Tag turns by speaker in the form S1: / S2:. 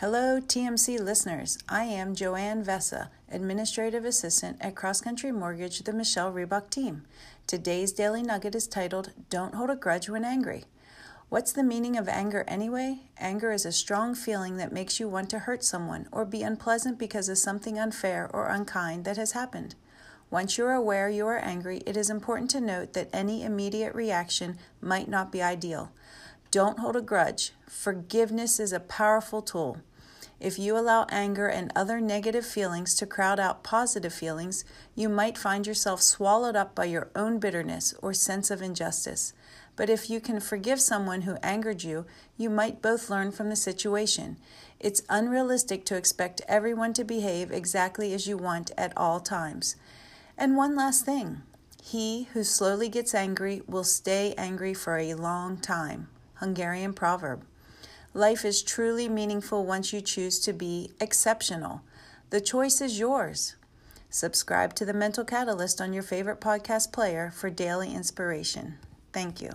S1: Hello, TMC listeners. I am Jo-Ann Vessah, Administrative Assistant at CrossCountry Mortgage, the Michelle Reebok team. Today's Daily Nugget is titled Don't Hold a Grudge When Angry. What's the meaning of anger anyway? Anger is a strong feeling that makes you want to hurt someone or be unpleasant because of something unfair or unkind that has happened. Once you are aware you are angry, it is important to note that any immediate reaction might not be ideal. Don't hold a grudge. Forgiveness is a powerful tool. If you allow anger and other negative feelings to crowd out positive feelings, you might find yourself swallowed up by your own bitterness or sense of injustice. But if you can forgive someone who angered you, you might both learn from the situation. It's unrealistic to expect everyone to behave exactly as you want at all times. And one last thing he who slowly gets angry will stay angry for a long time. Hungarian proverb. Life is truly meaningful once you choose to be exceptional. The choice is yours. Subscribe to the Mental Catalyst on your favorite podcast player for daily inspiration. Thank you.